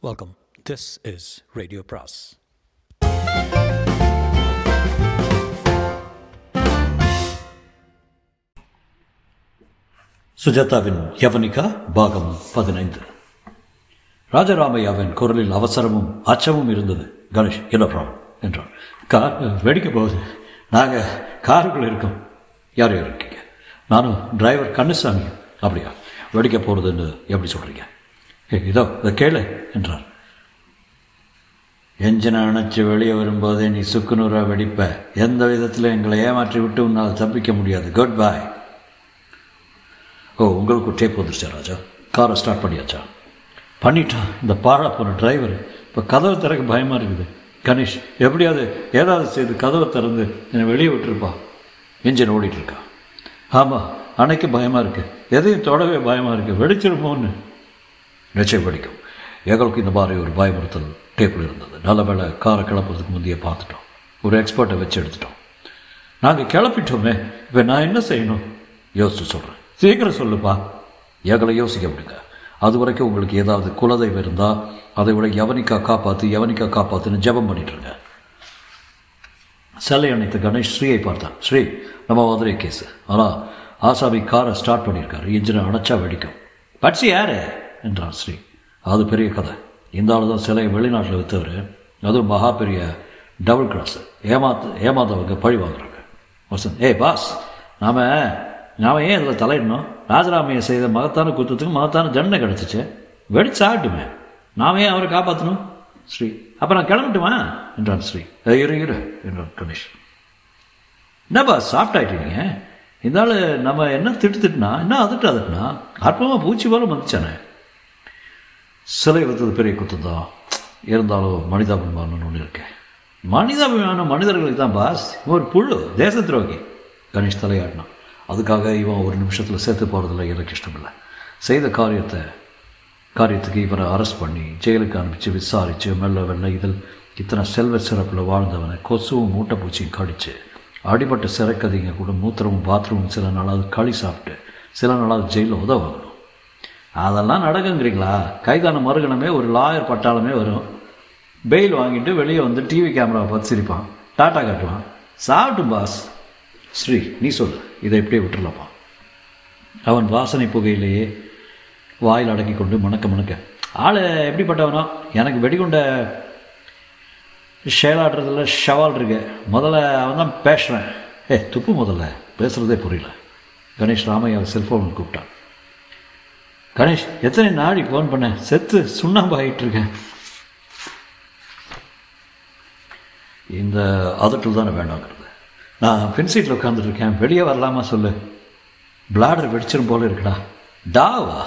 Welcome this is radio bros சுஜாதாவின் Yavanika பாகம் பதினைந்து. ராஜராமையாவின் குரலில் அவசரமும் அச்சமும் இருந்தது கணேஷ் என்ன ப்ராப்ளம் என்றான் கார் வெடிக்க போகுது. நாங்கள் காருக்குள்ள இருக்கோம். யார் யார் இருக்கீங்க? நானும் டிரைவர் கண்ணுசாமி அப்படியா? வெடிக்க போகிறதுன்னு எப்படி சொல்கிறீங்க இதோ இதை கேளு என்றார். என்ஜினை அணைச்சி வெளியே வரும்போதே நீ சுக்குநூறாக வெடிப்ப. எந்த விதத்தில் எங்களை ஏமாற்றி விட்டு உன்னால் தப்பிக்க முடியாது. குட் பாய் ஓ உங்களுக்கு டேப் வந்துருச்சா ராஜா? காரை ஸ்டார்ட் பண்ணியாச்சா? பண்ணிட்டான் இந்த பாழா போன டிரைவர் இப்போ கதவை திறக்க பயமாக இருக்குது. கணேஷ் எப்படியாவது ஏதாவது செய்து கதவை திறந்து என்னை வெளியே விட்டுருப்பா. இன்ஜின் ஓடிட்டுருக்கா ஆமாம் அணைக்க பயமாக இருக்குது எதையும் தொடவே பயமாக இருக்குது வெடிச்சிருப்போன்னு நிச்சயம் வெடிக்கும் எங்களுக்கு இந்த மாதிரி ஒரு பயமுறுத்தல் டேப்பில் இருந்தது. நல்ல வேலை காரை கிளப்புறதுக்கு முந்தைய பார்த்துட்டோம். ஒரு எக்ஸ்பர்ட்டை வச்சு எடுத்துட்டோம். நாங்கள் கிளப்பிட்டோமே இப்போ நான் என்ன செய்யணும்? யோசிச்சு சொல்கிறேன் சீக்கிரம் சொல்லுப்பா. எங்களை யோசிக்க விடுங்க. அது வரைக்கும் உங்களுக்கு ஏதாவது குலதெய்வம் இருந்தால் அதை விட யவனிக்கா காப்பாற்று யவனிக்கா காப்பாற்றுன்னு ஜெபம் பண்ணிட்டுருங்க சிலை அணைத்த கணேஷ் ஸ்ரீயை பார்த்தான். ஸ்ரீ நம்ம மதுரை கேஸு ஆனால் ஆசாமி காரை ஸ்டார்ட் பண்ணியிருக்காரு. இன்ஜினை அணைச்சா வெடிக்கும். பட்சி யாரு? என்றான் ஸ்ரீ. அது பெரிய கதை. இந்த ஆள் தான் சிலையை வெளிநாட்டில் விற்றவர் அதுவும் மகா பெரிய டபுள் கிராஸ். ஏமாத்து ஏமாத்தவங்க பழி வாங்குறாங்க. வசந்த் ஏய் பாஸ் நாம் நாம் ஏன் இதில் தலையிடணும்? ராஜராமையை செய்த மகத்தான குத்தத்துக்கு மகத்தான தண்டனை கிடச்சிச்சு. வெடிச்சு ஆகட்டுமே நாம் ஏன் அவரை காப்பாற்றணும் ஸ்ரீ அப்போ நான் கிளம்பட்டுமா? என்றான் ஸ்ரீ. இரு இரு என்றான் கணேஷ். என்னப்பா சாஃப்ட் ஆகிட்டீங்க இந்த ஆள் நம்ம என்ன திட்டு திட்டுனா என்ன அதட்டு அதட்டுனா அற்பமாக பூச்சி போல வந்துச்சானே சிலை வைத்தது பெரிய குத்தம் இருந்தாலும் மனிதாபிமானம் ஒன்று இருக்கேன் மனிதாபிமானம் மனிதர்களுக்கு தான் பாஸ். ஒரு புழு தேச துரோகி கணேஷ் தலையாடினான் அதுக்காக இவன் ஒரு நிமிஷத்தில் சேர்த்து போகிறதில்ல எனக்கு இஷ்டமில்லை. செய்த காரியத்தை காரியத்துக்கு இவரை அரெஸ்ட் பண்ணி ஜெயிலுக்கு அனுப்பிச்சு விசாரித்து மெல்ல வெள்ள இதில் இத்தனை செல்வ சிறப்பில் வாழ்ந்தவனை கொசுவும் மூட்டைப்பூச்சியும் கடிச்சு அடிபட்ட சிறக்கதைங்க கூட மூத்திரமும் பாத்ரூமும் சில நாளாவது களி சாப்பிட்டு சில நாளாவது ஜெயிலில் உதவணும். அதெல்லாம் நடக்குங்கிறீங்களா? கைதான மறுகணமே ஒரு லாயர் பட்டாளமே வரும். பெயில் வாங்கிட்டு வெளியே வந்து டிவி கேமராவை பார்த்து சிரிப்பான் டாட்டா காட்டுவான். சாப்பிட்டும் பாஸ் ஸ்ரீ நீ சொல். இதை எப்படியே விட்டுறலாமா அவன் வாசனை புகையிலேயே வாயில் அடக்கி கொண்டு மணக்க மணக்க ஆள் எப்படிப்பட்டவனோ? எனக்கு வெடிகுண்ட ஷேலாடுறதுல ஷவால் இருக்கு. முதல்ல அவன் தான் பேசுகிறேன் ஏ துப்பு முதல்ல. பேசுகிறதே புரியல. கணேஷ் ராமையா செல்ஃபோன் கூப்பிட்டான். கணேஷ் எத்தனை நாடி ஃபோன் பண்ண? செத்து சுண்ணாம்பு ஆகிட்டுருக்கேன் இந்த அதட்டில் தானே வேண்டாங்கிறது நான் பின் சீட்டில் உட்காந்துட்டு இருக்கேன். வெளியே வரலாமா சொல்லு. பிளாடர் வெடிச்சிடும் போல இருக்குடா. டாவா?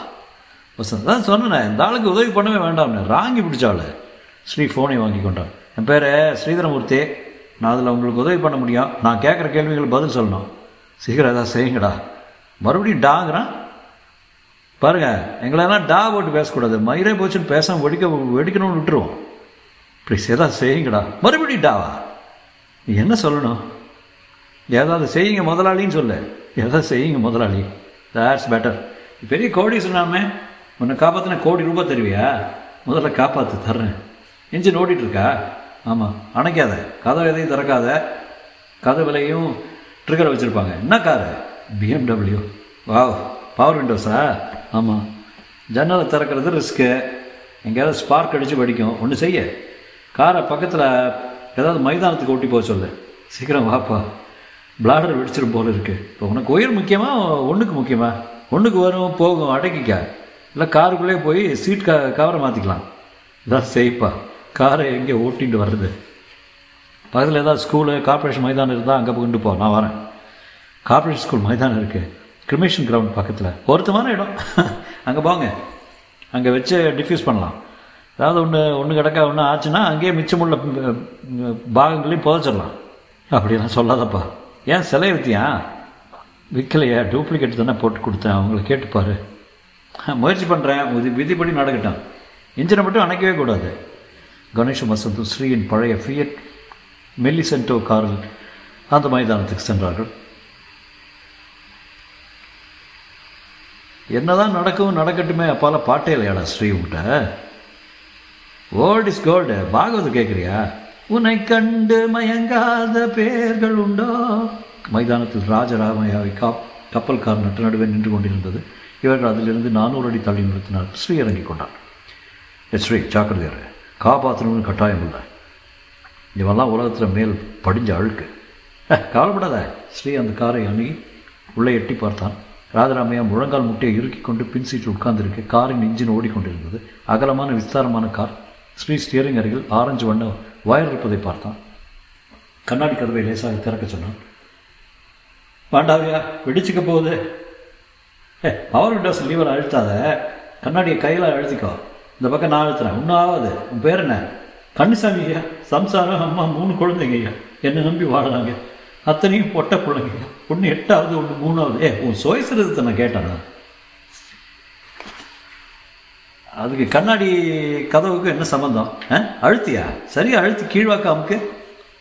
வசந்த் தான் சொன்னேன் இந்த ஆளுக்கு உதவி பண்ணவே வேண்டாம்னு. ராங்கி பிடிச்சாள். ஸ்ரீ ஃபோனை வாங்கி கொண்டான். என் பேர் ஸ்ரீதரமூர்த்தி. நான் அதில் உங்களுக்கு உதவி பண்ண முடியும். நான் கேட்குற கேள்விகள் பதில் சொல்லணும். சீக்கிரம் ஏதாவது செய்யுங்கடா. மறுபடியும் டாங்கிறான். பாருங்க எங்களெல்லாம் டா போட்டு பேசக்கூடாது. மயிரே போச்சுன்னு பேசாம வெடிக்க வெடிக்கணும்னு விட்டுருவோம். ப்ளீஸ் ஏதாவது செய்யுங்கடா. மறுபடியும் டாவா. நீ என்ன சொல்லணும்? ஏதாவது செய்யுங்க முதலாளின்னு சொல்லு. ஏதாவது செய்யுங்க முதலாளி. தட்ஸ் பெட்டர் பெரிய கோடி சொன்னாமே உன்னை காப்பாற்றின கோடி ரூபாய் தருவியா? முதல்ல காப்பாற்று தர்றேன். இன்ஜின் ஓடிட்டுருக்கா ஆமாம் அணைக்காத. கதவு எதையும் திறக்காத. கதை விலையும் ட்ரிகரை வச்சுருப்பாங்க. என்ன காரு? பிஎம்டபிள்யூ வாவ் பவர் விண்டோஸா ஆமாம் ஜன்னலை திறக்கிறது ரிஸ்க்கு எங்கேயாவது ஸ்பார்க் அடித்து வெடிக்கும். ஒன்று செய்ய. காரை பக்கத்தில் ஏதாவது மைதானத்துக்கு ஓட்டி போக சொல்லு. சீக்கிரம் வாப்பா. பிளாடர் வெடிச்சிடும் போல இருக்கு. இப்போ உனக்கு உயிர் முக்கியமாக ஒன்றுக்கு முக்கியமாக ஒன்றுக்கு வரும் போகும் அடக்கிக்க. இல்லை காருக்குள்ளே போய் சீட் க கவரை மாற்றிக்கலாம் இதான் செய்ப்பா காரை எங்கே ஓட்டிகிட்டு வர்றது? பக்கத்தில் ஏதாவது ஸ்கூலு கார்பரேஷன் மைதானம் இருந்தால் அங்கே கொண்டு போ. நான் வரேன். கார்ப்பரேஷன் ஸ்கூல் மைதானம் இருக்குது கிரிமேஷன் கிரவுண்ட் பக்கத்தில். பொருத்தமான இடம். அங்கே போங்க. அங்கே வச்சு டிஃப்யூஸ் பண்ணலாம். ஏதாவது ஒன்று ஒன்று கிடக்க ஒன்று ஆச்சுன்னா அங்கேயே மிச்சமுள்ள பாகங்களையும் புதைச்சிடலாம். அப்படிலாம் சொல்லாதப்பா. ஏன் சிலை வித்தியா? விற்கலையா டூப்ளிகேட் தானே போட்டு கொடுத்தேன். அவங்கள கேட்டுப்பாரு முயற்சி பண்ணுறேன் இது விதிப்படி நடக்கட்டும். இன்ஜினை மட்டும் அணைக்கவே கூடாது. கணேஷ் வசந்தும் ஸ்ரீயின் பழைய ஃபியட் மெல்லிசென்டோ காரில் அந்த மைதானத்துக்கு சென்றார்கள். என்னதான் நடக்கவும் நடக்கட்டுமே அப்பால பாட்டே இல்லையாடா ஸ்ரீ ஓல்ட் இஸ் கோல்டு பாகவத கேட்குறியா உன்னை கண்டு மயங்காத பேர்கள் உண்டோ? மைதானத்தில் ராஜராமையாவை காப் கப்பல்கார் நட்டு நடுவே நின்று கொண்டிருந்தது. இவர்கள் அதிலிருந்து நானூறு அடி தள்ளி நிறுத்தினார் ஸ்ரீ இறங்கி கொண்டார் ஸ்ரீ ஜாக்கிரதையார் காப்பாற்றணும்னு கட்டாயம் இல்லை. இவெல்லாம் உலகத்தில் மேல் படிஞ்ச அழுக்கு. கவலைப்படாத. ஸ்ரீ அந்த காரை அணுகி உள்ளே எட்டி பார்த்தான். ராஜராமையா முழங்கால் முட்டையை இறுக்கி கொண்டு பின் சீட்டில் உட்கார்ந்திருக்க காரின் இன்ஜின் ஓடிக்கொண்டிருந்தது. அகலமான விஸ்தாரமான கார் ஸ்ரீ ஸ்டியரிங் அருகில் ஆரஞ்சு வண்ண வயர் இருப்பதை பார்த்தான். கண்ணாடி கதவை லேசாக திறக்க சொன்னான். பாண்டாவியா வெடிச்சுக்க போகுது. ஏ பவர் விண்டோஸ் லீவர் அழுத்தாத. கண்ணாடியை கையில் அழுத்திக்கோ. இந்த பக்கம் நான் அழுத்துறேன். ஒன்றும் ஆகாது உன் பேர் என்ன? கண்ணுசாமி ஐயா சம்சாரம் அம்மா மூணு குழந்தைங்க ஐயா. என்னை நம்பி வாழறாங்க அத்தனையும் பொட்ட பிள்ளைங்க ஒன்று எட்டாவது ஒன்று மூணாவது. ஏ உன் சுயசிரதத்தை நான் கேட்டேனா அதுக்கு கண்ணாடி கதவுக்கு என்ன சம்மந்தம் ஆ? அழுத்தியா? சரியா அழுத்தி கீழ்வாக்க அமுக்கு.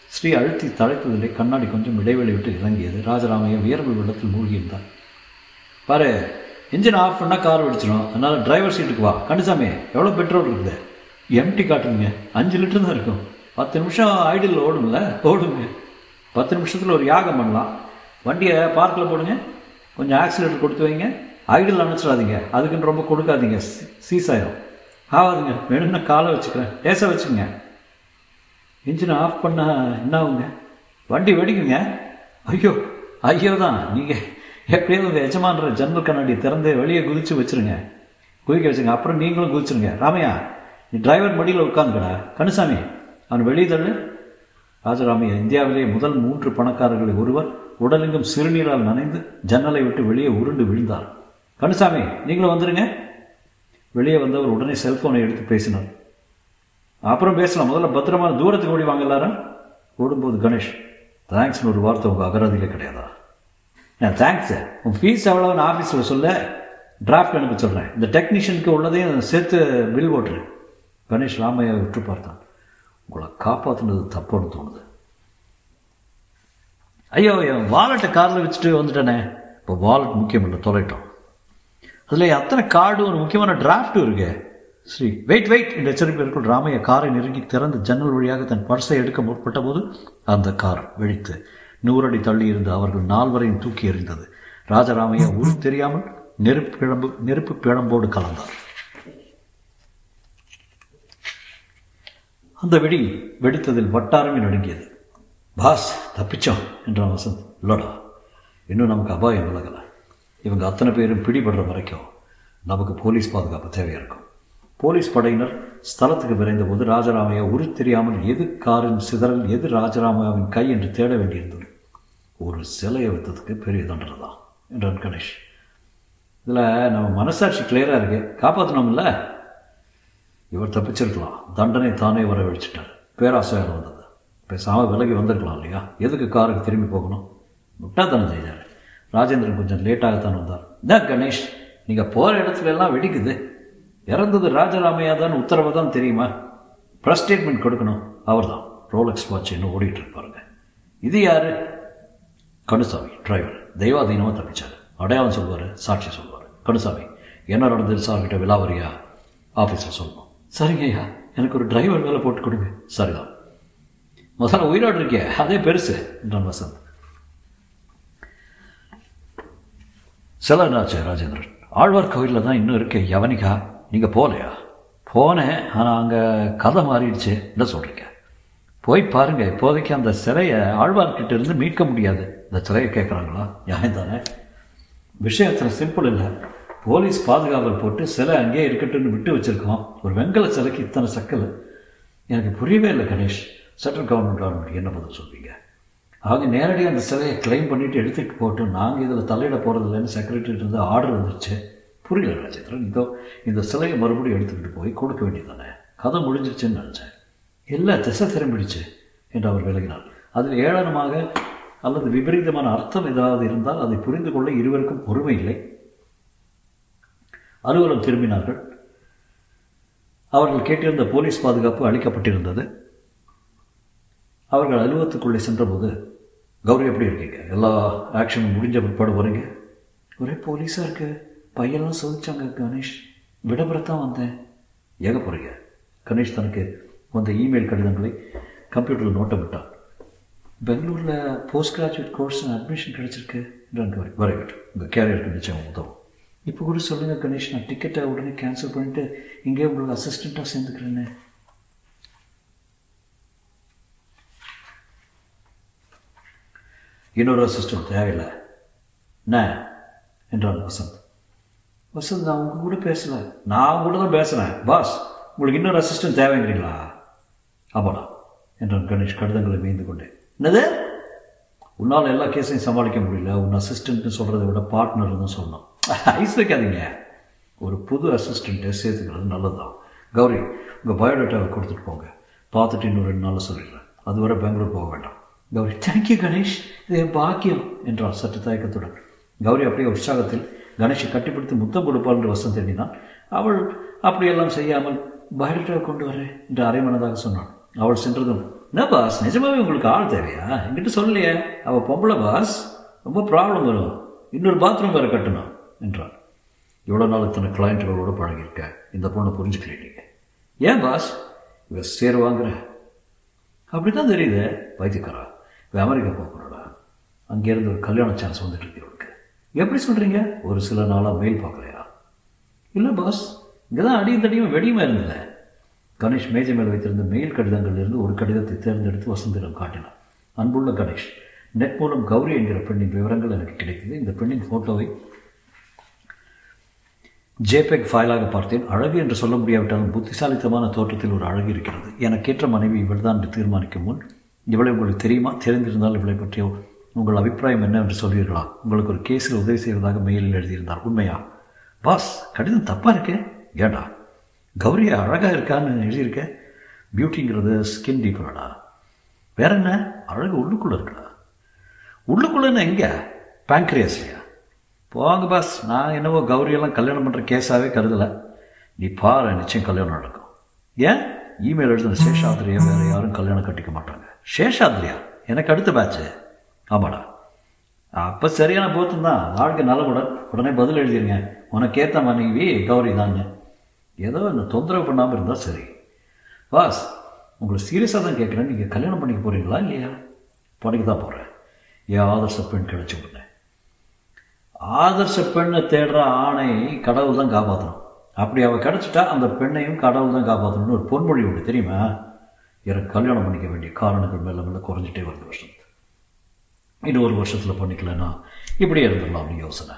ஸ்ரீ அழுத்தி தழைத்ததில்லை கண்ணாடி கொஞ்சம் இடைவெளி விட்டு இறங்கியது. ராஜராமையா வியர்வு வெள்ளத்தில் மூழ்கியிருந்தார். பாரு இன்ஜின் ஆஃப் பண்ணால் கார் வெடிச்சிடும். அதனால் டிரைவர் சீட்டுக்கு வா. கண்டுசாமி எவ்வளோ பெட்ரோல் இருக்குது? எம்டி காட்டுங்க. அஞ்சு லிட்டர் தான் இருக்கும். பத்து நிமிஷம் ஐடியில் ஓடும்ல? ஓடுங்க. பத்து நிமிஷத்தில் ஒரு யாகம் பண்ணலாம். வண்டியை பார்க்கில் போடுங்க. கொஞ்சம் ஆக்சிலேட்டர் கொடுத்து வைங்க. ஐடில் அனுப்பிச்சிடாதீங்க. அதுக்குன்னு ரொம்ப கொடுக்காதீங்க. சீ- சீஸ் ஆயிரும். ஆகாதுங்க. வேணும்னா காலை வச்சுக்கிறேன். லேசாக வச்சுக்கோங்க. இன்ஜினை ஆஃப் பண்ணால் என்ன ஆகுங்க? வண்டி வெடிக்குங்க. ஐயோ ஐயோ தான். நீங்கள் எப்படியாவது உங்கள் எஜமான்ற ஜன்னல் கண்ணாடி திறந்து வெளியே குதிச்சு வச்சிருங்க. குதிக்க வச்சுங்க அப்புறம் நீங்களும் குதிச்சுருங்க. ராமையா நீ டிரைவர் மடியில் உட்காந்துக்கடா. கணுசாமி அவன் வெளியே தள்ளு. ராஜராமையா இந்தியாவிலேயே முதல் மூன்று பணக்காரர்களில் ஒருவர் உடலெங்கும் சிறுநீரால் நனைந்து ஜன்னலை விட்டு வெளியே உருண்டு விழுந்தார். கணுசாமி நீங்களும் வந்துடுங்க வெளியே வந்தவர் உடனே செல்போனை எடுத்து பேசினார். அப்புறம் பேசலாம். முதல்ல பத்திரமான தூரத்துக்கு ஓடி வாங்க எல்லாரும். ஓடும்போது கணேஷ் தேங்க்ஸ்னு ஒரு வார்த்தை உங்கள் அகராதியில் கிடையாதா? நான் தேங்க்ஸ் உன் ஃபீஸ் எவ்வளோன்னு ஆஃபீஸில் சொல்ல டிராஃப்ட் அனுப்ப சொல்கிறேன் இந்த டெக்னீஷியனுக்கு உள்ளதையும் சேர்த்து பில் ஓட்டுரு கணேஷ் ராமையா விட்டு பார்த்தான். உங்களை காப்பாற்றுனது தப்புன்னு தோணுது. ஐயோ என் வாலெட்டை காரில் வச்சுட்டு வந்துட்டேனே. இப்போ வாலெட் முக்கியம் இல்லை தொலைட்டோம். அதில் அத்தனை கார்டு ஒரு முக்கியமான டிராஃப்ட்டும் இருக்கு. ஸ்ரீ வெயிட் வெயிட் என்ற எச்சரிப்பிற்குள் ராமைய காரை நெருங்கி திறந்து ஜன்னல் வழியாக தன் பர்ஸை எடுக்க முற்பட்ட போது அந்த கார் வெடித்து நூறடி தள்ளி இருந்த அவர்கள் நால்வரையும் தூக்கி எறிந்தது. ராஜராமையா ஊர் தெரியாமல் நெருப்பு பிழம்பு நெருப்பு பிழம்போடு கலந்தார். அந்த வெடி வெடித்ததில் வட்டாரமே நடுங்கியது. பாஸ் தப்பிச்சோம் என்றான் வசந்த். இல்லடா இன்னும் நமக்கு அபாயம் விலகலை. இவங்க அத்தனை பேரும் பிடிபடுற வரைக்கும் நமக்கு போலீஸ் பாதுகாப்பு தேவையாக இருக்கும். போலீஸ் படையினர் ஸ்தலத்துக்கு விரைந்த போது ராஜராமையா உரு தெரியாமல் எது காரின் சிதறல் எது ராஜராமையாவின் கை என்று தேட வேண்டியிருந்தது. ஒரு சிலையை வைத்ததுக்கு பெரிய தண்டனை தான் என்றான் கணேஷ். இதில் நம்ம மனசாட்சி கிளியராக இருக்கு. காப்பாற்றணும்ல இவர் தப்பிச்சிருக்கலாம். தண்டனை தானே வரவழைச்சிட்டார். பேராசையால் வந்தது. பேசாமல் விலகி வந்திருக்கலாம் இல்லையா? எதுக்கு காருக்கு திரும்பி போகணும்? முட்டாத்தனம் செய்தார். ராஜேந்திரன் கொஞ்சம் லேட்டாகத்தான் வந்தார். என்ன கணேஷ் நீங்கள் போகிற இடத்துல எல்லாம் வெடிக்குது. இறந்தது ராஜராமையா தான் உத்தரவு தான் தெரியுமா? ப்ரெஸ் ஸ்டேட்மெண்ட் கொடுக்கணும். அவர் தான் ரோலக்ஸ் வாட்ச் இன்னும் ஓடிட்டு இருப்பாருங்க இது யார்? கணுசாமி டிரைவர் தெய்வாதீனமாக தப்பிச்சார். அடையாளம் சொல்வார் சாட்சி சொல்வார். கணுசாமி என்ன நடந்தது சார்கிட்ட விலாவரியா ஆஃபீஸில் சொல்லணும் சரிங்க ஐயா எனக்கு ஒரு டிரைவர் வேலை போட்டு கொடுங்க. சரிதான். முதல்ல உயிரோடு இருக்கே அதே பெருசு என்றான் வசந்த். சில ராஜேந்திரன் ஆழ்வார் கோயிலில் தான் இன்னும் இருக்கே யவனிகா. நீங்கள் போகலையா? போனேன் ஆனால் அங்கே கதை மாறிடுச்சு என்ன சொல்கிறீங்க போய் பாருங்க இப்போதைக்கு அந்த சிலையை ஆழ்வார்கிட்ட இருந்து மீட்க முடியாது. இந்த சிலையை கேட்குறாங்களா நியாயம் தானே? விஷயத்தில் சிம்பிள் இல்லை. போலீஸ் பாதுகாவல் போட்டு சிலை அங்கேயே இருக்கட்டும்னு விட்டு வச்சிருக்கோம். ஒரு வெங்கல சிலைக்கு இத்தனை சக்கல்? எனக்கு புரியவே இல்லை கணேஷ். சென்ட்ரல் கவர்மெண்ட் கவர்மெண்ட் என்ன பதில் சொல்வீங்க? அவங்க நேரடியாக அந்த சிலையை கிளைம் பண்ணிவிட்டு எடுத்துகிட்டு போட்டு நாங்கள் இதில் தலையிட போகிறதில்லன்னு செக்ரட்டரி இருந்து ஆர்டர் வந்துருச்சு. புரியல ராஜேந்திரன். இதோ இந்த சிலையை மறுபடியும் எடுத்துக்கிட்டு போய் கொடுக்க வேண்டியதானே கதை முடிஞ்சிருச்சுன்னு நினச்சேன். இல்லை திசை திரும்பிடுச்சு என்று அவர் விலகினார். அதில் ஏளனமாக அல்லது விபரீதமான அர்த்தம் ஏதாவது இருந்தால் அதை புரிந்து கொள்ள இருவருக்கும் பொறுமை இல்லை. அலுவலம் திரும்பினார்கள். அவர்கள் கேட்டிருந்த போலீஸ் பாதுகாப்பு அளிக்கப்பட்டிருந்தது. அவர்கள் அலுவலகத்துக்குள்ளே சென்றபோது கௌரி எப்படி இருக்கீங்க? எல்லா ஆக்ஷனும் முடிஞ்ச பிற்பாடு வரீங்க? ஒரே போலீஸாக இருக்கு. பையெல்லாம் சோதிச்சாங்க கணேஷ். விடபுறத்தான் வந்தேன். எங்கே போகிறீங்க கணேஷ் தனக்கு வந்த இமெயில் கடிதங்களை கம்ப்யூட்டரில் நோட்டமிட்டான் பெங்களூரில் போஸ்ட் கிராஜுவேட் கோர்ஸ் அட்மிஷன் கிடச்சிருக்கு என்றான் கௌரி வரவேட்டும் உங்கள் கேரியருக்கு நிச்சயம் உதவும். இப்போ கூட சொல்லுங்கள் கணேஷ். நான் டிக்கெட்டை உடனே கேன்சல் பண்ணிட்டு இங்கே உங்களுக்கு அசிஸ்டண்ட்டாக சேர்ந்துக்கிறேன்னு இன்னொரு அசிஸ்டன்ட் தேவையில்லை. என்ன? என்றான் வசந்த். வசந்த் நான் உங்க கூட பேசல. நான் கூட தான் பேசுகிறேன் பாஸ் உங்களுக்கு இன்னொரு அசிஸ்டன்ட் தேவைங்கிறீங்களா? ஆமாடா என்றான் கணேஷ் கடிதங்களை மீந்து கொண்டே. என்னது? உன்னால் எல்லா கேஸையும் சமாளிக்க முடியல. உன் அசிஸ்டண்ட்னு சொல்கிறத விட பார்ட்னர் தான் சொல்லணும். ஐஸ் வைக்காதீங்க ஒரு புது அசிஸ்டண்ட்டை சேர்த்துக்கிறது நல்லதுதான். கௌரி உங்கள் பயோடேட்டாவை கொடுத்துட்டு போங்க. பார்த்துட்டு இன்னும் ரெண்டு நாளில் சொல்லிடுறேன். அதுவரை பெங்களூர் போக வேண்டாம். Gauri thank you Ganesh. இது என் பாக்கியம் என்றார் சற்று தயக்கத்துடன். கௌரி அப்படியே உற்சாகத்தில் கணேஷை கட்டிப்பிடித்து முத்தம் கொடுப்பாள் என்று வசம் தேடினான். அவள் அப்படியெல்லாம் செய்யாமல் பயோடேட்டாவை கொண்டு வரேன் என்று அரைமனதாக சொன்னான் அவள் சென்றதும் என்ன பாஸ் நிஜமாவே உங்களுக்கு ஆள் தேவையா? என்கிட்ட சொல்லலையே. அவள் பொம்பளை பாஸ் ரொம்ப ப்ராப்ளம் வரும். இன்னொரு பாத்ரூம் வேறு கட்டணும். என்றார் இவ்வளோ நாள் இத்தனை கிளைண்ட்டுகளோட பழகியிருக்க? இந்த பொண்ணை புரிஞ்சுக்கலீங்க ஏன் பாஸ் இவ சேர் வாங்குற. அப்படி தான் தெரியுது. வைத்தியக்காரா இவன் அமெரிக்கா போகக்கூடாடா அங்கேருந்து ஒரு கல்யாண சான்ஸ் வந்துட்டு இருக்கு இவளுக்கு. எப்படி சொல்கிறீங்க ஒரு சில நாளாக மெயில் பார்க்கலையா? இல்லை பாஸ் இங்கே தான் அடியும் தடியும் வெடியுமா இருந்தது? கணேஷ் மேஜை மேல் வைத்திருந்த மெயில் கடிதங்களிலிருந்து ஒரு கடிதத்தை தேர்ந்தெடுத்து வசந்திடம் காட்டினார் அன்புள்ள கணேஷ் நெட் மூலம் கௌரி என்கிற பெண்ணின் விவரங்கள் எனக்கு கிடைத்தது. இந்த பெண்ணின் ஃபோட்டோவை ஜேபெக் ஃபைலாக பார்த்தேன். அழகு என்று சொல்ல முடியாவிட்டாலும் புத்திசாலித்தமான தோற்றத்தில் ஒரு அழகு இருக்கிறது. எனக்கேற்ற மனைவி இவள்தான் என்று தீர்மானிக்கும் முன் இவளை உங்களுக்கு தெரியுமா? தெரிந்திருந்தால் இவளை பற்றிய உங்கள் அபிப்பிராயம் என்ன என்று சொல்வீர்களா? உங்களுக்கு ஒரு கேஸில் உதவி செய்வதாக மெயிலில் எழுதியிருந்தார். உண்மையா? பாஸ் கடிதம் தப்பாக இருக்கே? ஏண்டா? கௌரியா அழகாக இருக்கான்னு எழுதியிருக்க? பியூட்டிங்கிறது ஸ்கின் டீப்பரடா வேற என்ன? அழகு உள்ளுக்குள்ளே இருக்கடா. உள்ளுக்குள்ளேன்னு எங்கே? பேங்க்ரியாஸ்லையா போங்க பாஸ் நான் என்னவோ கௌரியெல்லாம் கல்யாணம் பண்ணுற கேஸாகவே கருதலை. நீ பாரு நிச்சயம் கல்யாணம் நடக்கும். ஏன்? இமெயில் எழுதின சேஷாத்ரியா வேறு யாரும் கல்யாணம் கட்டிக்க மாட்டாங்க. சேஷாத்ரியா? எனக்கு அடுத்த பேட்ச்சு ஆமாடா. அப்போ சரியான போத்தம் தான். வாழ்க்கை நலமுடன் உடனே பதில் எழுதிருங்க. உனக்கேற்ற மனைவி கௌரி தாங்க. ஏதோ இந்த தொந்தரவு பண்ணாமல் இருந்தால் சரி. பாஸ் உங்களை சீரியஸாக தான் கேட்குறேன் நீங்கள் கல்யாணம் பண்ணிக்க போகிறீங்களா இல்லையா? பண்ணிக்க தான் போகிறேன் ஏன் ஆதர்ச பெண் கிடச்சி உடனே. ஆதர்ச பெண்ணை தேடுற ஆணை கடவுள் தான் காப்பாற்றணும் அப்படி அவள் கிடச்சிட்டா அந்த பெண்ணையும் கடவுள் தான் காப்பாற்றணும்னு ஒரு பொன்மொழி உண்டு தெரியுமா? எனக்கு கல்யாணம் பண்ணிக்க வேண்டிய காரணங்கள் மேலே மெல்ல குறைஞ்சிட்டே வருது வருஷம் இன்னும் ஒரு வருஷத்தில் பண்ணிக்கலன்னா இப்படியே இருந்துடலாம்னு யோசனை.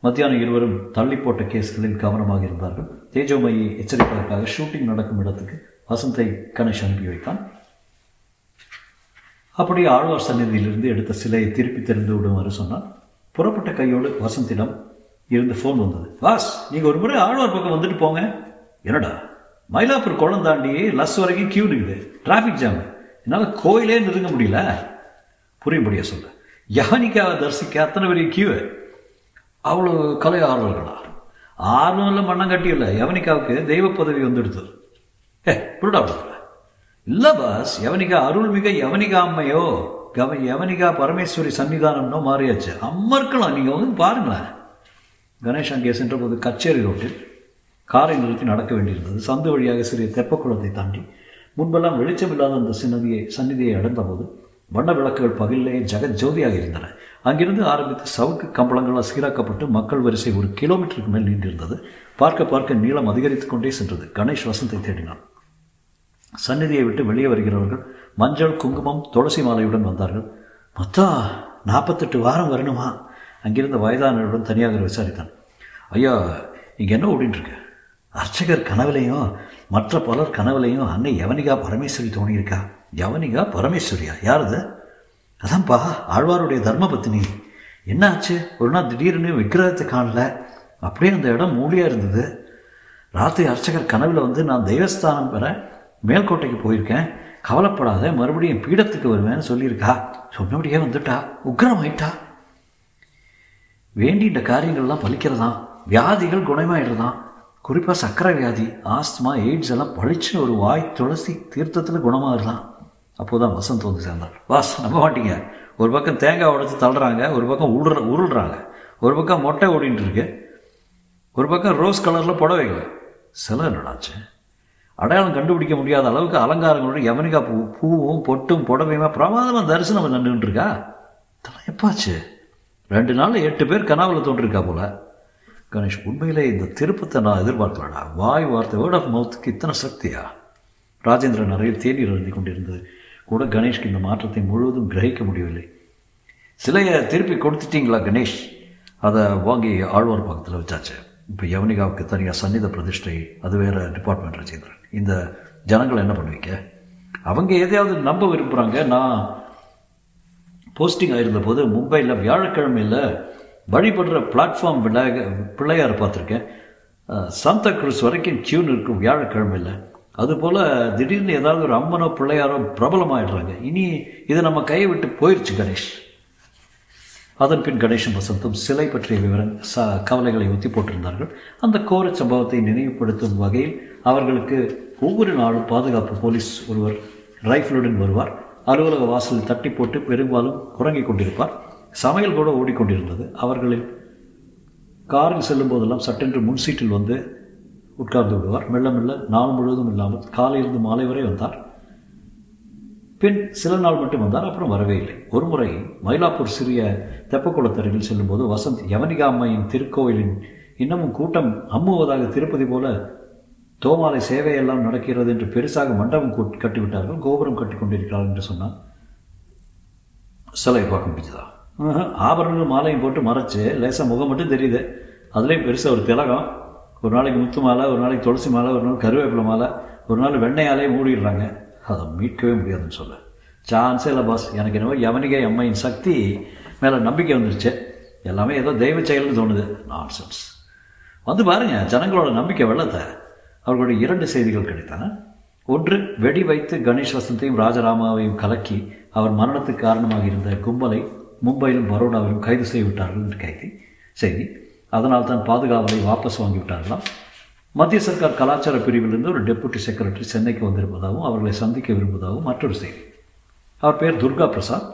மத்தியானம் இருவரும் தள்ளி போட்ட கேஸ்களில் கவனமாக இருந்தார்கள். தேஜோமயை எச்சரிப்பதற்காக ஷூட்டிங் நடக்கும் இடத்துக்கு வசந்தை கணேஷ் அனுப்பி வைத்தான். அப்படியே ஆழ்வார் சந்நிதியிலிருந்து எடுத்த சிலையை திருப்பி தெரிந்து விடுமாறு சொன்னான் புறப்பட்ட கையோடு வசந்திடம் இருந்து ஃபோன் வந்தது. வாஸ் நீங்கள் ஒரு முறை ஆழ்வார் பக்கம் வந்துட்டு போங்க. என்னடா? மயிலாப்பூர் குளம் தாண்டி லஸ் வரைக்கும் கியூ நிற்குது டிராஃபிக் ஜாம் என்னால் கோயிலே நெருங்க முடியல. புரியும்படியா சொல்ல யானிக்காவை தரிசிக்க அத்தனை பெரிய கியூ அவ்வளோ கலை ஆர்வலர்களா? ஆர்வம் இல்லை மண்ணங்கட்டி இல்லை யவனிகாவுக்கு தெய்வ பதவி வந்துடுது. ஏ புருடா இல்லை பாஸ் யவனிகா அருள்மிக யவனிகா அம்மையோ. கவ யவனிகா பரமேஸ்வரி சன்னிதானம்னோ மாறியாச்சு. அம்மா இருக்கலாம் நீங்கள் வந்து பாருங்களேன். கணேஷ் அங்கே சென்றபோது கச்சேரி ரோட்டில் காரை நிறுத்தி நடக்க வேண்டியிருந்தது. சந்து வழியாக சிறிய தெப்பக்குளத்தை தாண்டி முன்பெல்லாம் வெளிச்சமில்லாத அந்த சின்னதியை சந்நிதியை அடைந்தபோது வண்ண விளக்குகள் பகலிலே ஜெகஜோதியாக இருந்தன. அங்கிருந்து ஆரம்பித்து சவுக்கு கம்பளங்களால் சீராக்கப்பட்டு மக்கள் வரிசை ஒரு கிலோமீட்டருக்கு மேல் நீண்டிருந்தது. பார்க்க பார்க்க நீளம் அதிகரித்துக் கொண்டே சென்றது. கணேஷ் வசந்தை தேடினான். சந்நிதியை விட்டு வெளியே வருகிறவர்கள் மஞ்சள் குங்குமம் துளசி மாலையுடன் வந்தார்கள். மொத்தம் நாற்பத்தெட்டு வாரம் வரணுமா? அங்கிருந்த வயதானவருடன் தனியாக விசாரித்தான். ஐயா இங்கே என்ன ஓடிட்டுருக்கு அர்ச்சகர் கனவுலையும் மற்ற பலர் கனவுலையும் அன்னை யவனிகா பரமேஸ்வரி தோணியிருக்கா? யவனிகா பரமேஸ்வரியா? யாருது? அதான்ப்பா ஆழ்வாருடைய தர்மபத்தினி. என்ன ஆச்சு? ஒரு நாள் திடீர்னு விக்கிரகத்தை காணல. அப்படியே அந்த இடம் மூலியாக இருந்தது. ராத்திரி அர்ச்சகர் கனவில் வந்து நான் தெய்வஸ்தானம் பெற மேல்கோட்டைக்கு போயிருக்கேன். கவலைப்படாத மறுபடியும் பீடத்துக்கு வருவேன்னு சொல்லியிருக்கா. சொன்னபடியே வந்துட்டா. உக்ரமாயிட்டா வேண்டின்ற காரியங்கள்லாம் பலிக்கிறதாம் வியாதிகள் குணமாயிடுறதான் குறிப்பாக சக்கரை வியாதி ஆஸ்துமா எய்ட்ஸ் எல்லாம் பழிச்சு ஒரு வாய் துளசி தீர்த்தத்தில் குணமாகலாம் அப்போது தான் வசந்த் வந்து சேர்ந்தார். வாஸ் நம்ப மாட்டீங்க. ஒரு பக்கம் தேங்காய் உடைச்சி தள்ளுறாங்க ஒரு பக்கம் உருள் உருள்றாங்க. ஒரு பக்கம் மொட்டை ஓடின்ட்டுருக்கு இருக்கு. ஒரு பக்கம் ரோஸ் கலரில் புடவைகள். சில என்னடாச்சு? அடையாளம் கண்டுபிடிக்க முடியாத அளவுக்கு அலங்காரங்களோட யவனிகா பூ பூவும் பொட்டும் புடவையுமா பிரமாதமாக தரிசனம் நின்றுட்டு இருக்கா இதெல்லாம் எப்பாச்சு? ரெண்டு நாள் எட்டு பேர் கனாவில் தோன்றிருக்கா போல. கணேஷ் உண்மையிலே இந்த திருப்பத்தை நான் எதிர்பார்க்கலடா. வாய் வார்த்தை வேர்ட் ஆஃப் மவுத்துக்கு இத்தனை சக்தியா? ராஜேந்திரன் அறையில் தேநீர் எழுதி கொண்டிருந்தது. கூட கணேஷ்க்கு இந்த மாற்றத்தை முழுவதும் கிரகிக்க முடியவில்லை. சிலையை திருப்பி கொடுத்துட்டீங்களா கணேஷ்? அதை வாங்கி ஆழ்வார் பக்கத்தில் வச்சாச்சு. இப்போ யவனிகாவுக்கு தனியாக சந்நித பிரதிஷ்டை அது வேறு டிபார்ட்மெண்ட் ராஜேந்திரன். இந்த ஜனங்களை என்ன பண்ணுவீங்க? அவங்க எதையாவது நம்ப விரும்புகிறாங்க நான் போஸ்டிங் ஆகிருந்த போது மும்பையில் வியாழக்கிழமையில் வழிபடுற பிளாட்ஃபார்ம் விநாயக பிள்ளையார் பார்த்துருக்கேன். சாந்தா குரூஸ் வரைக்கும் கியூன் இருக்கும் வியாழக்கிழமையில். அதுபோல் திடீர்னு ஏதாவது ஒரு அம்மனோ பிள்ளையாரோ பிரபலமாயிடுறாங்க. இனி இதை நம்ம கையை விட்டு போயிடுச்சு கணேஷ். அதன் பின் கணேசன் வசந்தும் சிலை பற்றிய விவரம் ச கவலைகளை ஒத்தி போட்டிருந்தார்கள். அந்த கோர சம்பவத்தை நினைவுபடுத்தும் வகையில் அவர்களுக்கு ஒவ்வொரு நாளும் பாதுகாப்பு போலீஸ் ஒருவர் ரைஃபிளுடன் வருவார். அலுவலக வாசலில் தட்டி போட்டு பெரும்பாலும் உறங்கிக் கொண்டிருப்பார். சமையல் கூட ஓடிக்கொண்டிருந்தது. அவர்களில் காரில் செல்லும் போதெல்லாம் சட்டென்று முன் சீட்டில் வந்து உட்கார்ந்து விடுவார். மெல்ல மெல்ல நாள் முழுவதும் இல்லாமல் காலையிலிருந்து மாலை வரை வந்தார். பின் சில நாள் மட்டும் வந்தார். அப்புறம் வரவே இல்லை. ஒரு முறை மயிலாப்பூர் சிறிய தெப்பக்குளத்தருகில் செல்லும்போது வசந்த் யவனிகா அம்மையின் திருக்கோயிலின் இன்னமும் கூட்டம் அம்முவதாக திருப்பதி போல தோமாலை சேவையெல்லாம் நடக்கிறது என்று பெருசாக மண்டபம் கட்டிவிட்டார்கள் கோபுரம் கட்டி கொண்டிருக்கிறார்கள் என்று சொன்னான் சிலை பார்க்க முடிஞ்சதா? ஆபரணங்கள் மாலையும் போட்டு மறைச்சு லேசாக முகம் மட்டும் தெரியுது. அதுலேயும் பெருசாக ஒரு திலகம். ஒரு நாளைக்கு முத்து மாலை ஒரு நாளைக்கு துளசி மாலை ஒரு நாள் கருவேப்பிலை மாலை ஒரு நாள் வெண்ணையாலே மூடிடுறாங்க. அதை மீட்கவே முடியாதுன்னு சொல்ல. சான்ஸே இல்லை பாஸ் எனக்கு என்னவோ யவனிகை அம்மையின் சக்தி மேலே நம்பிக்கை வந்துருச்சு. எல்லாமே ஏதோ தெய்வ செயல்னு தோணுது. நான்சென்ஸ் வந்து பாருங்க ஜனங்களோட நம்பிக்கை வெள்ளத்தை. அவர்களுடைய இரண்டு செய்திகள் கிடைத்தன. ஒன்று வெடி வைத்து கணேஷ் வசந்தையும் ராஜராமாவையும் கலக்கி அவர் மரணத்துக்கு காரணமாக இருந்த கும்பலை மும்பையிலும் பரோடாவிலும் கைது செய்துவிட்டார்கள் என்று கைதி செய்தி. அதனால் தான் பாதுகாவலை வாபஸ் வாங்கிவிட்டார்களாம். மத்திய சர்க்கார் கலாச்சார பிரிவிலிருந்து ஒரு டெபுட்டி செக்ரட்டரி சென்னைக்கு வந்திருப்பதாகவும் அவர்களை சந்திக்க விரும்புவதாகவும் மற்றொரு செய்தி. அவர் பெயர் துர்கா பிரசாத்.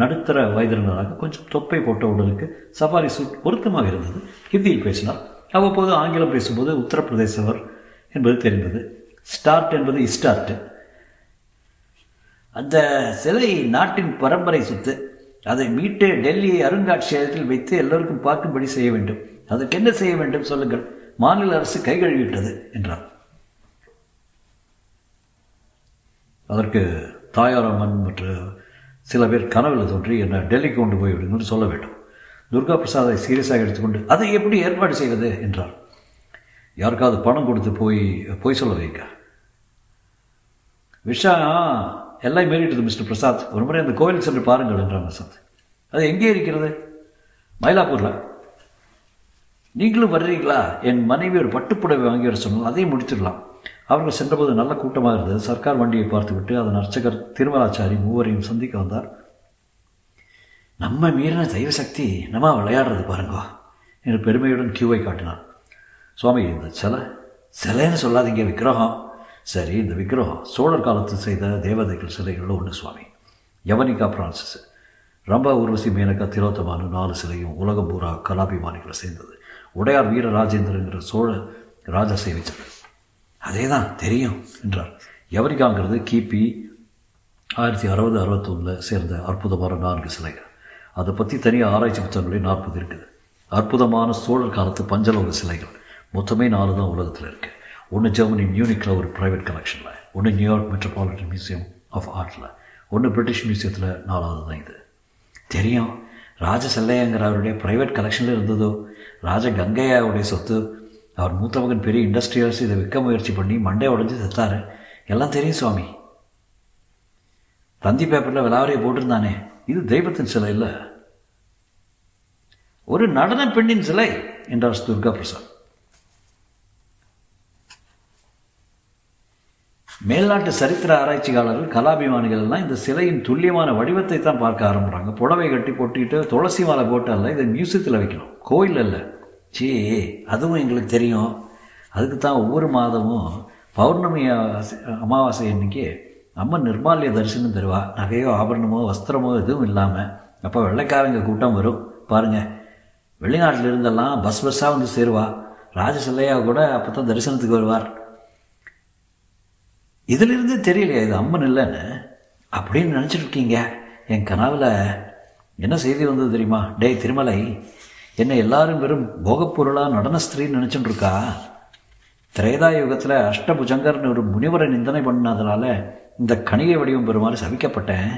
நடுத்தர வயதினராக கொஞ்சம் தொப்பை போட்ட உடலுக்கு சஃபாரி சூட் பொருத்தமாக இருந்தது. ஹிந்தியில் பேசினார். அவ்வப்போது ஆங்கிலம் பேசும்போது உத்தரப்பிரதேசவர் என்பது தெரிந்தது. ஸ்டார்ட் என்பது இஸ்டார்ட். அந்த சிலை நாட்டின் பரம்பரை சொத்து. அதை மீட்டு டெல்லி அருங்காட்சியகத்தில் வைத்து எல்லோருக்கும் பார்க்கும்படி செய்ய வேண்டும். அதற்கு என்ன செய்ய வேண்டும் சொல்லுங்கள். மாநில அரசு கை கழுவிட்டது என்றார். அதற்கு தாயாரம்மன் மற்றும் சில பேர் கனவில் தோன்றி என்னை டெல்லிக்கு கொண்டு போய் விடுங்கன்னு சொல்ல வேண்டும். துர்கா பிரசாதை சீரியஸாக எடுத்துக்கொண்டு அதை எப்படி ஏற்பாடு செய்வது என்றார் யாருக்காவது பணம் கொடுத்து போய் போய் சொல்ல வைக்க விஷா எல்லாம் மீறிட்டது மிஸ்டர் பிரசாத். ஒரு முறை அந்த கோவிலுக்கு சென்று பாருங்கள் என்றார் பிரசாத். அது எங்கே இருக்கிறது? மயிலாப்பூரில். நீங்களும் வர்றீங்களா? என் மனைவி ஒரு பட்டுப்புடவை வாங்கி வர சொன்னால் அதையும் முடித்துடலாம் அவர்கள் சென்றபோது நல்ல கூட்டமாக இருந்தது. சர்க்கார் வண்டியை பார்த்துவிட்டு அதன் அர்ச்சகர் திருமலாச்சாரி மூவரையும் சந்திக்க வந்தார். நம்ம மீறின தெய்வ சக்தி நம்ம விளையாடுறது பாருங்கோ. என்று பெருமையுடன் கியூவை காட்டினார் சுவாமி இந்த சிலை சிலைன்னு சொல்லாதீங்க விக்கிரகம். சரி இந்த விக்கிரகம் சோழர் காலத்தில் செய்த தேவதைகள் சிலைகளில் ஒன்று சுவாமி. யவனிகா பிரான்சிஸ். ரம்பா ஊர்வசி மேனகா திரோத்தமான நாலு சிலையும் உலகம் பூரா கலாபிமானிகளை சேர்ந்தது. உடையார் வீர ராஜேந்திரங்கிற சோழ ராஜா சேவிச்சது அதே தான் தெரியும் என்றார். யவனிகாங்கிறது கிபி ஆயிரத்தி அறுபது அறுபத்தொன்னில் சேர்ந்த அற்புதமான நான்கு சிலைகள். அதை பற்றி தனியாக ஆராய்ச்சி புத்தகங்களே நாற்பது இருக்குது. அற்புதமான சோழர் காலத்து பஞ்சலோக சிலைகள். மொத்தமே நாலு தான் உலகத்தில் இருக்குது ஒன்று ஜெர்மனி மியூனிக்கில் ஒரு ப்ரைவேட் கலெக்ஷனில் ஒன்று New York Metropolitan Museum of ஆர்ட்டில் ஒன்று பிரிட்டிஷ் மியூசியத்தில் நாலாவது தான் இது. தெரியும். ராஜ செல்லையங்கிற அவருடைய ப்ரைவேட் கலெக்ஷனில் இருந்ததோ ராஜ கங்கையாவுடைய சொத்து அவர் மூத்த மகன் பெரிய இண்டஸ்ட்ரியல்ஸ் இதை விற்க முயற்சி பண்ணி மண்டே உடஞ்சி செத்தாரு. எல்லாம் தெரியும் சுவாமி. தந்தி பேப்பரில் விலாவரியை போட்டிருந்தானே. இது தெய்வத்தின் சிலை இல்லை. ஒரு நடன பெண்ணின் சிலை என்றார் துர்கா பிரசாத் மேல்நாட்டு சரித்திர ஆராய்ச்சியாளர்கள் கலாபிமானிகள் எல்லாம் இந்த சிலையின் துல்லியமான வடிவத்தை தான் பார்க்க ஆரம்பிறாங்க புடவை கட்டி போட்டிட்டு துளசி மாலை போட்டு அல்ல இதை மியூசியத்தில் வைக்கணும். கோயில் இல்லை. சீ அதுவும் எங்களுக்கு தெரியும். அதுக்கு தான் ஒவ்வொரு மாதமும் பௌர்ணமி அமாவாசை அன்னைக்கு அம்மன் நிர்மாலிய தரிசனம் தருவா. நகையோ ஆபரணமோ வஸ்திரமோ எதுவும் இல்லாமல் அப்போ வெள்ளைக்காரங்க கூட்டம் வரும். பாருங்கள் வெளிநாட்டில் இருந்தெல்லாம் பஸ் பஸ்ஸாக வந்து சேருவா. ராஜசல்லையா கூட அப்போ தான் தரிசனத்துக்கு வருவார். இதிலிருந்து தெரியலையா இது அம்மன் இல்லைன்னு? அப்படின்னு நினச்சிட்ருக்கீங்க என் கனவில் என்ன செய்தி வந்தது தெரியுமா? டேய் திருமலை என்னை எல்லாரும் வெறும் போகப்பொருளாக நடன ஸ்திரீன்னு நினச்சிட்டு இருக்கா? திரேதா யுகத்தில் அஷ்டபுஜங்கர்னு ஒரு முனிவரை நிந்தனை பண்ணதுனால இந்த கணிகை வடிவம் பெறுமாறு சபிக்கப்பட்டேன்.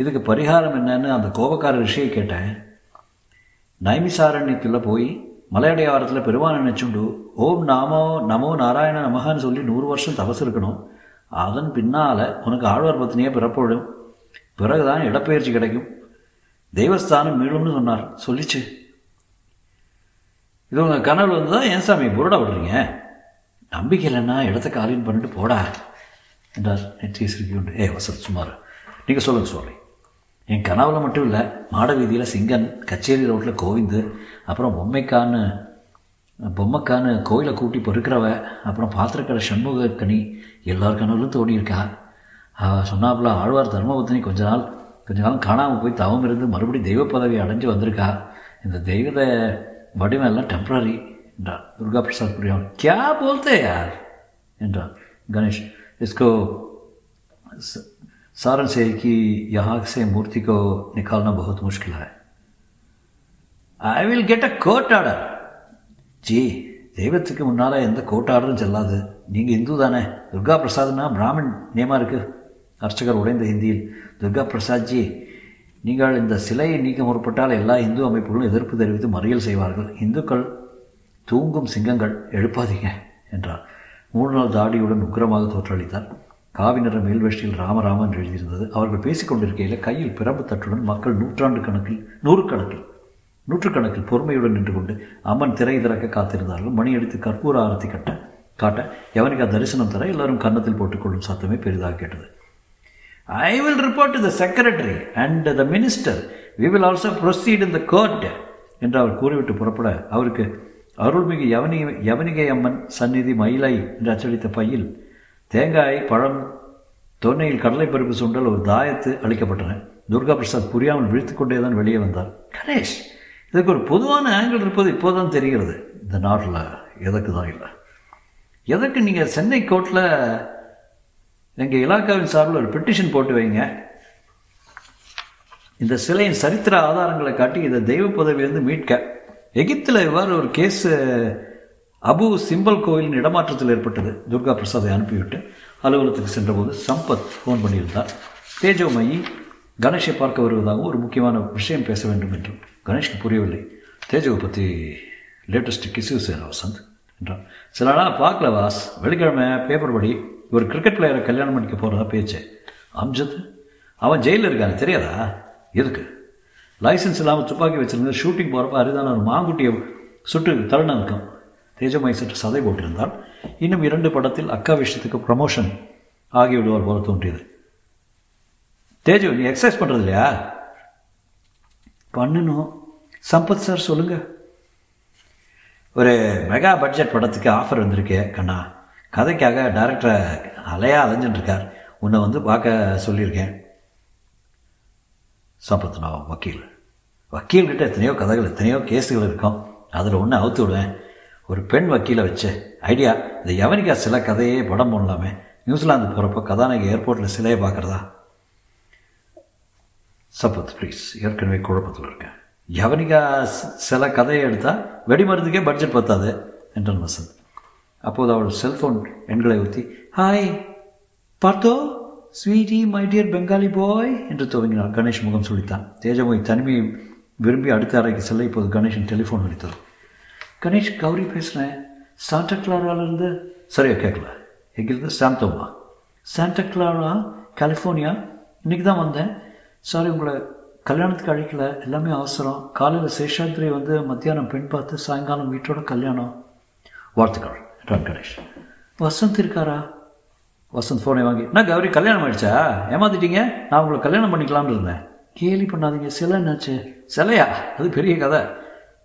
இதுக்கு பரிகாரம் என்னன்னு அந்த கோபக்கார ரிஷியை கேட்டேன். நைமிசாரண்யத்தில் போய் மலையடையாரத்தில் பெருமான் நினைச்சுண்டு ஓம் நாமோ நமோ நாராயண நமகான்னு சொல்லி நூறு வருஷம் தபசு இருக்கணும். அதன் பின்னால் உனக்கு ஆழ்வார் பத்தினியே பிறப்படும் பிறகுதான் இடப்பெயர்ச்சி கிடைக்கும். தெய்வஸ்தானம் மீளும்னு சொன்னார். சொல்லிச்சு. இது உங்கள் கனவு வந்து தான் ஏன் சாமி புரடா விடுறீங்க? நம்பிக்கை இல்லைன்னா இடத்த காலின் பண்ணிட்டு போடா. என்றார் நெற்றியை சிரிக்கிண்டு ஏ வசத் சுமார் நீங்கள் சொல்லுங்கள் சுவாமி. என் கனவில் மட்டும் இல்லை மாட வீதியில் சிங்கன் கச்சேரி ரோட்டில் கோவிந்து அப்புறம் பொம்மைக்கான்னு பொம்மைக்கான்னு கோயிலை கூட்டி பொறுக்கிறவ அப்புறம் பாத்திரக்கடை சண்முக கனி எல்லார் கனவுலும் தோணியிருக்கா? சொன்னாப்புல ஆழ்வார் தர்மபுத்தனி கொஞ்ச நாள் கொஞ்ச நாள் காணாமல் போய் தவம் இருந்து மறுபடியும் தெய்வ பதவி அடைஞ்சு வந்திருக்கா? இந்த தெய்வத வடிவெல்லாம் டெம்ப்ரரி என்றார். துர்கா பிரசாத் புரியாமல் கியா போல்தே யார்? என்றார் கணேஷ். इसको सारण से कि यहाँ से मूर्ति को निकालना बहुत मुश्किल है I will get a court order G தெய்வத்துக்கு முன்னால் எந்த கோர்ட் ஆர்டரும் செல்லாது நீங்கள் இந்து தானே துர்கா பிரசாத்னா பிராமின் நேமாக இருக்குது அர்ச்சகர் உடைந்த ஹிந்தியில் துர்கா பிரசாத் ஜி நீங்கள் இந்த சிலையை நீக்க முற்பட்டால் எல்லா இந்து அமைப்புகளும் எதிர்ப்பு தெரிவித்து மறியல் செய்வார்கள் இந்துக்கள் தூங்கும் சிங்கங்கள் எழுப்பாதீங்க என்றார் மூணு நாள் தாடியுடன் உக்கிரமாக தோற்றளித்தார். காவி நிற மேல்வேஷ்டியில் ராமராமன் எழுதியிருந்தது. அவர்கள் பேசிக்கொண்டிருக்கையில் கையில் பிரம்பு தட்டுடன் மக்கள் நூற்றாண்டு கணக்கில் நூறுக்கணக்கில் நூற்றுக்கணக்கில் பொறுமையுடன் நின்று கொண்டு அம்மன் திரை திறக்க காத்திருந்தார்கள். மணி அடித்து கற்பூர ஆரத்தி கட்ட காட்ட எவனுக்கா தரிசனம் தர எல்லாரும் கன்னத்தில் போட்டுக்கொள்ளும் சத்தமே பெரிதாக கேட்டது. I will report to the secretary and the minister we will also proceed in the court என்று அவர் கூறிவிட்டு புறப்பட அவருக்கு அருள்மிகு யவனி யவனிகை அம்மன் சந்நிதி மயிலை என்று அச்சடித்த பையில் தேங்காய் பழம் தொன்னையில் கடலை பருப்பு சுண்டல் ஒரு தாயத்து அளிக்கப்பட்டன. துர்கா பிரசாத் புரியாமல் விழித்து கொண்டே தான் வெளியே வந்தார். கணேஷ் இதுக்கு ஒரு பொதுவான ஆங்கிள் இருப்பது இப்போதான் தெரிகிறது. இந்த நாட்டில் எதற்கு தான் இல்லை? எதற்கு நீங்கள் சென்னை கோர்ட்டில் எங்கள் இலாக்காவின் சார்பில் ஒரு பெட்டிஷன் போட்டு வைங்க. இந்த சிலையின் சரித்திர ஆதாரங்களை காட்டி இதை தெய்வ பதவியிலிருந்து மீட்க. எகிப்தில் இவ்வாறு ஒரு கேஸ் அபு சிம்பல் கோயிலின் இடமாற்றத்தில் ஏற்பட்டது. துர்கா பிரசாதை அனுப்பிவிட்டு அலுவலகத்துக்கு சென்றபோது சம்பத் ஃபோன் பண்ணியிருந்தார். தேஜோமயி கணேஷை பார்க்க வருவதாகவும் ஒரு முக்கியமான விஷயம் பேச வேண்டும் என்றும் கணேஷ்க்கு புரியவில்லை. தேஜோவை பற்றி லேட்டஸ்ட் கிசு சேர் வசந்த் என்றான் சில நாள் பார்க்கல வாஸ். வெள்ளிக்கிழமை பேப்பர் படி ஒரு கிரிக்கெட் பிளேயரை கல்யாணம் பண்ணிக்க போகிறதா பேச்சு. அம்ஜத்? அவன் ஜெயிலில் இருக்கானே தெரியாதா? எதுக்கு? லைசன்ஸ் இல்லாமல் துப்பாக்கி வச்சிருந்த ஷூட்டிங் போகிறப்ப அரிதான ஒரு மாங்குட்டியை சுட்டு தருணம் இருக்கும் தேஜமாய் சற்று சதை போட்டிருந்தால் இன்னும் இரண்டு படத்தில் அக்கா விஷயத்துக்கு ப்ரமோஷன் ஆகிவிடுவார் போல தோன்றியது. தேஜு நீ எக்ஸசைஸ் பண்ணுறது இல்லையா பண்ணணும் சம்பத் சார் சொல்லுங்கள் ஒரு மெகா பட்ஜெட் படத்துக்கு ஆஃபர் வந்திருக்கு கண்ணா. கதைக்காக டேரக்டரை அலையாக அலைஞ்சிட்டுருக்கார் உன்னை வந்து பார்க்க சொல்லியிருக்கேன். சம்பத் நான் வக்கீல். வக்கீல்கிட்ட எத்தனையோ கதைகள் எத்தனையோ கேஸுகள் இருக்கும். அதில் ஒன்று அவுத்து விடுவேன். ஒரு பெண் வக்கீலை வச்சு ஐடியா இந்த யவனிக்கா சில கதையே படம் போடலாமே. நியூசிலாந்து போகிறப்போ கதாநாயகி ஏர்போர்ட்டில் சிலையை பார்க்குறதா? சப்பத் ப்ளீஸ் ஏற்கனவே குழப்பத்தில் இருக்கேன். யவனிகா சில கதையை எடுத்தால் வெடிமருந்துக்கே பட்ஜெட் பத்தாது என்றான் வசந்த். அப்போது அவள் செல்ஃபோன் எண்களை ஊற்றி hi Partho? Sweetie my dear Bengali boy என்று துவங்கினார். கணேஷ் முகம் சுழித்தான். தேஜமொழி தனிமையை விரும்பி அடுத்த அறைக்கு செல்ல இப்போது கணேஷன் டெலிஃபோன் அடித்தது கணேஷ் கௌரி பேசுகிறேன் சாண்டா கிளாராவிலிருந்து சரியாக கேட்கல எங்கிருந்து? சாந்தோமா சாண்டா கிளாரா கலிஃபோர்னியா இன்றைக்கி தான் வந்தேன். சாரி உங்களை கல்யாணத்துக்கு அழைக்கல. எல்லாமே அவசரம். காலையில் சேஷாத்ரி வந்து மத்தியானம் பெண் பார்த்து சாயங்காலம் வீட்டோட கல்யாணம். வாழ்த்துக்கள் என்றான் கணேஷ். வசந்த் இருக்காரா? வசந்த் ஃபோனை வாங்கி என்ன கௌரி கல்யாணம் ஆயிடுச்சா? ஏமாத்திட்டீங்க? நான் உங்களை கல்யாணம் பண்ணிக்கலாம்னு இருந்தேன். கேலி பண்ணாதீங்க சிலை என்னாச்சு? சிலையா? அது பெரிய கதை.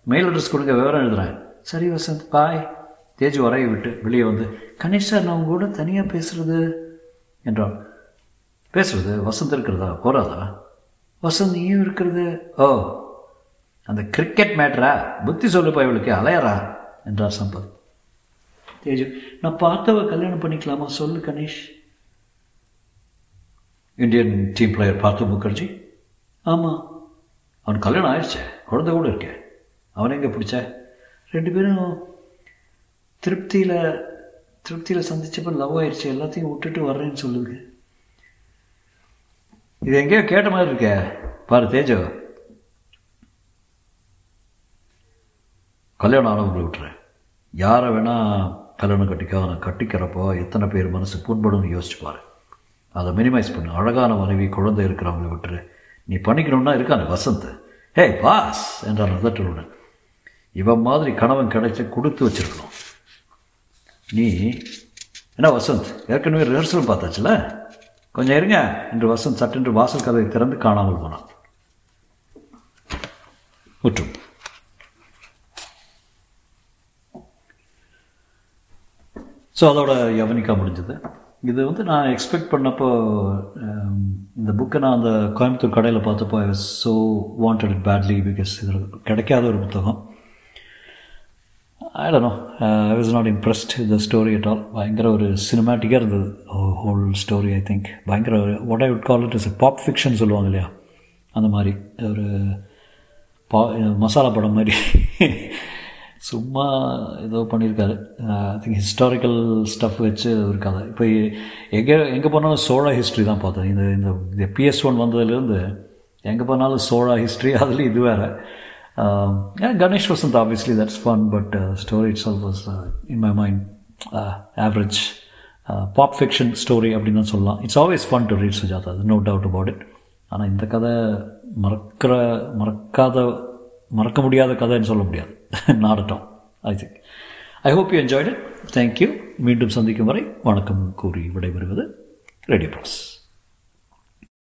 மெயில் அட்ரஸ் கொடுங்க விவரம் எழுதுறேன். சரி வசந்த் பாய் தேஜ் வரைய விட்டு வெளியே வந்து கணேஷ் சார் நான் உங்க கூட தனியாக பேசுறது? என்றான். பேசுறது வசந்த் இருக்கிறதா? போறாதா? வசந்த் நீயும் இருக்கிறது? ஓ அந்த கிரிக்கெட் மேட்ரா புத்தி சொல்லுப்பா இவளுக்கு அலையறா? என்றார் சம்பத். தேஜு. நான் பார்த்தவ கல்யாணம் பண்ணிக்கலாமா? சொல்லு கணேஷ். இந்தியன் டீம் பிளேயர் பார்த்து முகர்ஜி? ஆமாம் அவன் கல்யாணம் ஆயிடுச்சே. குழந்தை கூட இருக்கே. அவனை எங்கே பிடிச்ச? ரெண்டு பேரும் திருப்தியில் திருப்தியில் சந்திச்சப்ப லவ் ஆயிடுச்சு எல்லாத்தையும் விட்டுட்டு வர்றேன்னு சொல்லுது இது எங்கேயோ கேட்ட மாதிரி இருக்கே. பாரு தேஜோ. கல்யாணம் ஆனவங்களை விட்டுறேன். யாரை வேணால் கல்யாணம் கட்டிக்க? அவனை கட்டிக்கிறப்போ எத்தனை பேர் மனசு புண்படும்னு யோசிச்சு பாரு. அதை மினிமைஸ் பண்ணு. அழகான மனைவி குழந்தை இருக்கிறவங்கள விட்டுரு. நீ பண்ணிக்கணும்னா இருக்கான வசந்த். ஹே பாஸ் என்றான் அதட்டுடன் இவன் மாதிரி கணவன் கிடைச்ச கொடுத்து வச்சிருக்கணும். நீ என்ன வசந்த்? ஏற்கனவே ரிஹர்சலும் பார்த்தாச்சுல? கொஞ்சம் இருங்க. என்று வசந்த் சட்டென்று வாசல் கதவை திறந்து காணாமல் போனான். முற்றும் ஸோ அதோட யவனிக்கா முடிஞ்சது. இது வந்து நான் எக்ஸ்பெக்ட் பண்ணப்போ um, இந்த புக்கை நான் அந்த கோயம்புத்தூர் கடையில் பார்த்தப்போ I was so wanted it badly because இதில் கிடைக்காத ஒரு புத்தகம். I know I was not impressed the story at all பயங்கர ஒரு சினிமேட்டிக்காக இருந்தது. ஹோல் ஸ்டோரி ஐ திங்க் பயங்கர ஒரு what I would call it is pop fiction சொல்லுவாங்க இல்லையா? அந்த மாதிரி. ஒரு பா மசாலா படம் மாதிரி. சும்மா ஏதோ பண்ணியிருக்காரு. ஐ திங்க் ஹிஸ்டாரிக்கல் ஸ்டஃப் வச்சு ஒரு கதை. இப்போ எங்கே எங்கே போனாலும் சோழா ஹிஸ்ட்ரி தான் பார்த்தேன். இந்த இந்த பிஎஸ் ஒன் வந்ததுலேருந்து எங்கே போனாலும் சோழா ஹிஸ்ட்ரி அதுலேயும் இது வேறு. Ganesh Vasanth obviously that's fun but story it's all was in my mind average pop fiction story அப்படின்னு தான் சொல்லலாம். It's always fun to read Sujatha no doubt about it ஆனால் இந்த கதை மறக்கிற மறக்காத மறக்க முடியாத கதைன்னு சொல்ல முடியாது. நாடட்டம் I think I hope you enjoyed it thank you மீண்டும் சந்திக்கும் வரை வணக்கம் கூறி விடைபெறுவது ரேடியோ ப்ராஸ்